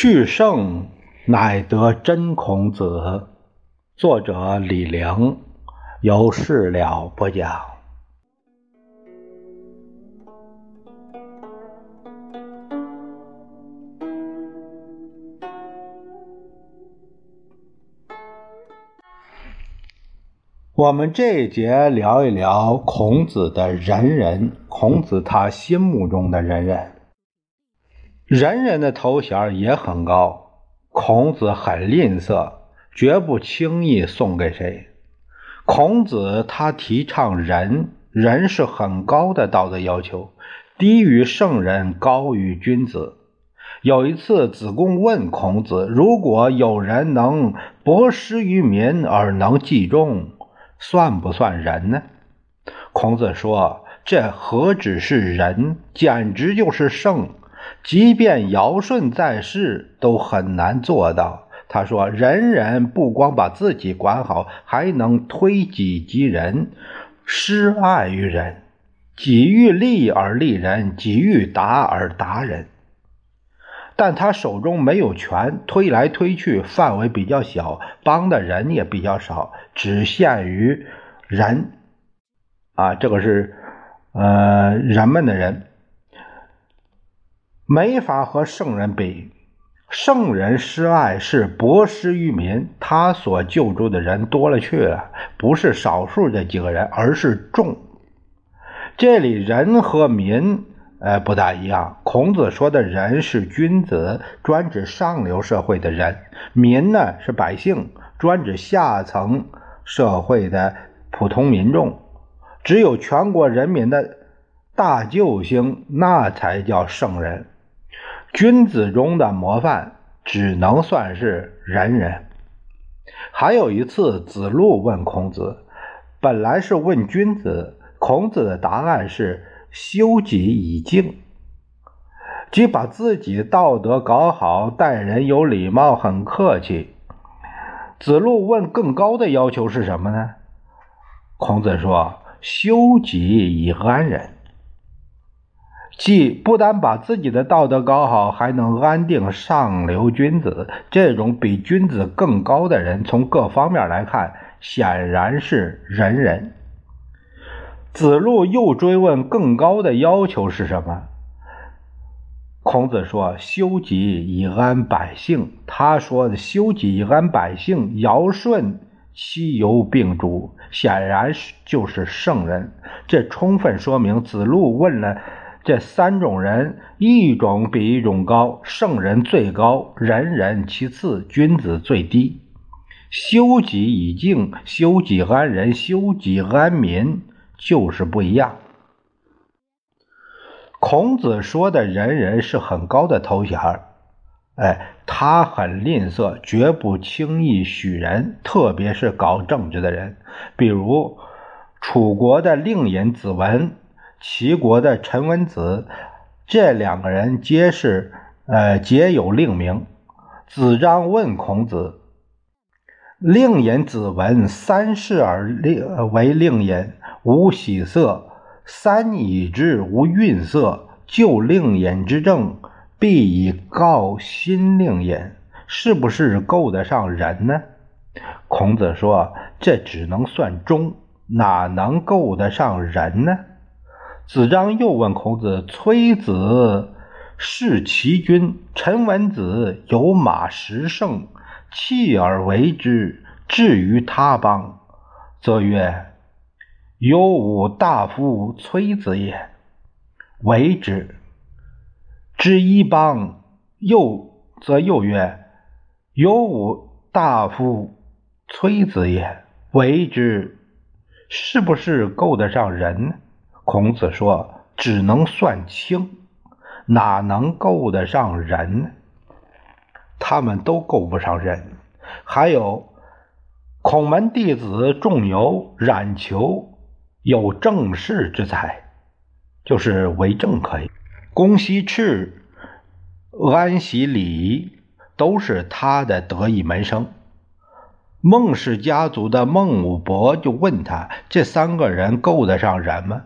去圣乃得真孔子。作者李陵，由事了播讲。我们这一节聊一聊孔子的仁人，孔子他心目中的仁人。人人的头衔也很高，孔子很吝啬，绝不轻易送给谁。孔子他提倡仁，仁是很高的道德要求，低于圣人，高于君子。有一次，子贡问孔子：“如果有人能博施于民而能济众，算不算仁呢？”孔子说：“这何止是仁，简直就是圣。”即便尧舜在世，都很难做到。他说：“人人不光把自己管好，还能推己及人，施爱于人，己欲利而利人，己欲达而达人。但他手中没有权，推来推去，范围比较小，帮的人也比较少，只限于人。啊，这个是呃人们的人。”没法和圣人比，圣人施爱是博施于民，他所救助的人多了去了，不是少数这几个人，而是众。这里人和民，呃，不大一样。孔子说的人是君子，专指上流社会的人；民呢是百姓，专指下层社会的普通民众。只有全国人民的大救星，那才叫圣人。君子中的模范，只能算是仁人。还有一次，子路问孔子，本来是问君子，孔子的答案是修己以敬，即把自己道德搞好，待人有礼貌，很客气。子路问更高的要求是什么呢？孔子说：修己以安人。即不但把自己的道德搞好，还能安定上流君子。这种比君子更高的人，从各方面来看，显然是仁人。子路又追问更高的要求是什么？孔子说：“修己以安百姓。”他说的“修己以安百姓”，尧舜西游并主，显然就是圣人。这充分说明子路问了。这三种人，一种比一种高，圣人最高，仁人其次，君子最低。修己以敬，修己安人，修己安民，就是不一样。孔子说的仁人是很高的头衔哎，他很吝啬，绝不轻易许人，特别是搞政治的人，比如楚国的令尹子文。齐国的陈文子，这两个人皆是呃皆有令名。子张问孔子：“令尹子文三世而令为令尹，无喜色；三以之，无愠色。就令尹之政，必以告新令尹，是不是够得上人呢？”孔子说：“这只能算忠，哪能够得上人呢？”子张又问孔子：“崔子是其君，陈文子有马十胜，弃而为之，至于他邦，则曰：‘有吾大夫崔子也，为之。’之一邦，又则又曰：‘有吾大夫崔子也，为之。’是不是够得上人？”孔子说：“只能算轻，哪能够得上人？他们都够不上人。还有孔门弟子仲由、冉求，有正士之才，就是为政可以。公西赤、安喜礼，都是他的得意门生。孟氏家族的孟武伯就问他：这三个人够得上人吗？”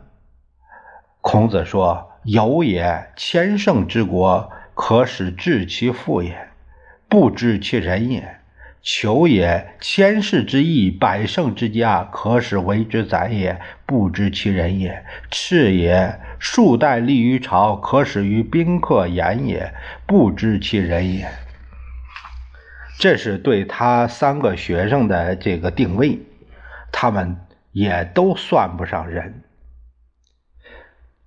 孔子说：“有也，千乘之国，可使治其父也。不知其人也。求也，千世之义，百乘之家，可使为之宰也，不知其人也；赤也，数代立于朝，可使于宾客言也，不知其人也。这是对他三个学生的这个定位，他们也都算不上人。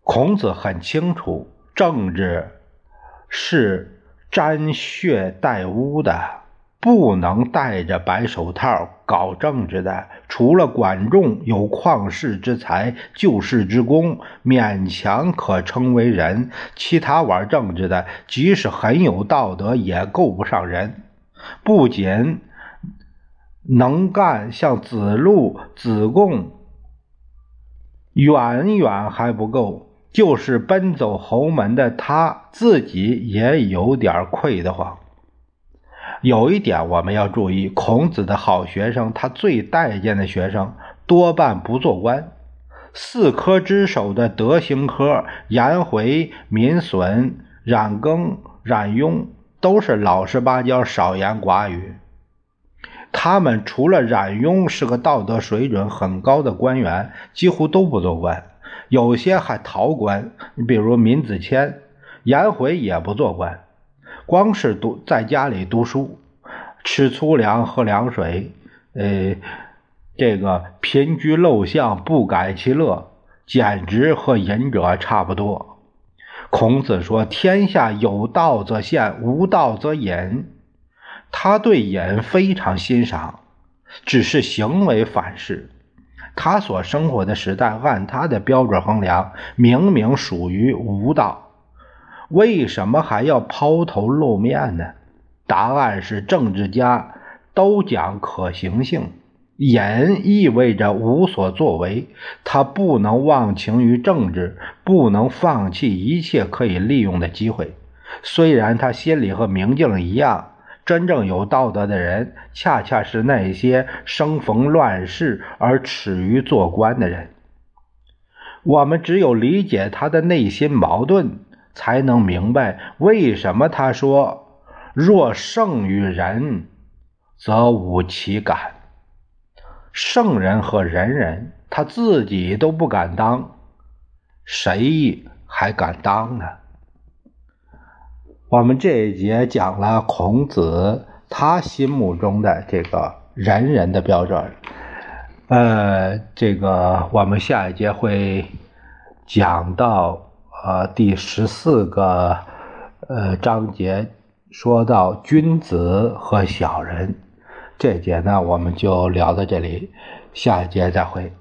孔子很清楚，政治是沾血带污的。不能戴着白手套搞政治的，除了管仲有旷世之才、救世之功，勉强可称为人。其他玩政治的，即使很有道德，也够不上人。不仅能干，像子路、子贡，远远还不够。就是奔走侯门的他自己，也有点愧得慌。有一点我们要注意，孔子的好学生，他最待见的学生多半不做官。四科之首的德行科，颜回、闵损、冉耕、冉雍，都是老实巴交、少言寡语。他们除了冉雍是个道德水准很高的官员，几乎都不做官，有些还逃官。你比如闵子骞，颜回也不做官。光是读在家里读书，吃粗粮喝凉水，呃，这个贫居陋巷不改其乐，简直和隐者差不多。孔子说：“天下有道则现，无道则隐。”他对隐非常欣赏，只是行为反噬。他所生活的时代，按他的标准衡量，明明属于无道。为什么还要抛头露面呢？答案是政治家都讲可行性，隐意味着无所作为。他不能忘情于政治，不能放弃一切可以利用的机会。虽然他心里和明镜一样，真正有道德的人，恰恰是那些生逢乱世而耻于做官的人。我们只有理解他的内心矛盾。才能明白为什么他说：“若圣于人，则无其感。”圣人和仁人，他自己都不敢当，谁还敢当呢？我们这一节讲了孔子他心目中的这个仁人的标准，呃，这个我们下一节会讲到。呃，第十四个呃章节说到君子和小人，这节呢我们就聊到这里，下一节再会。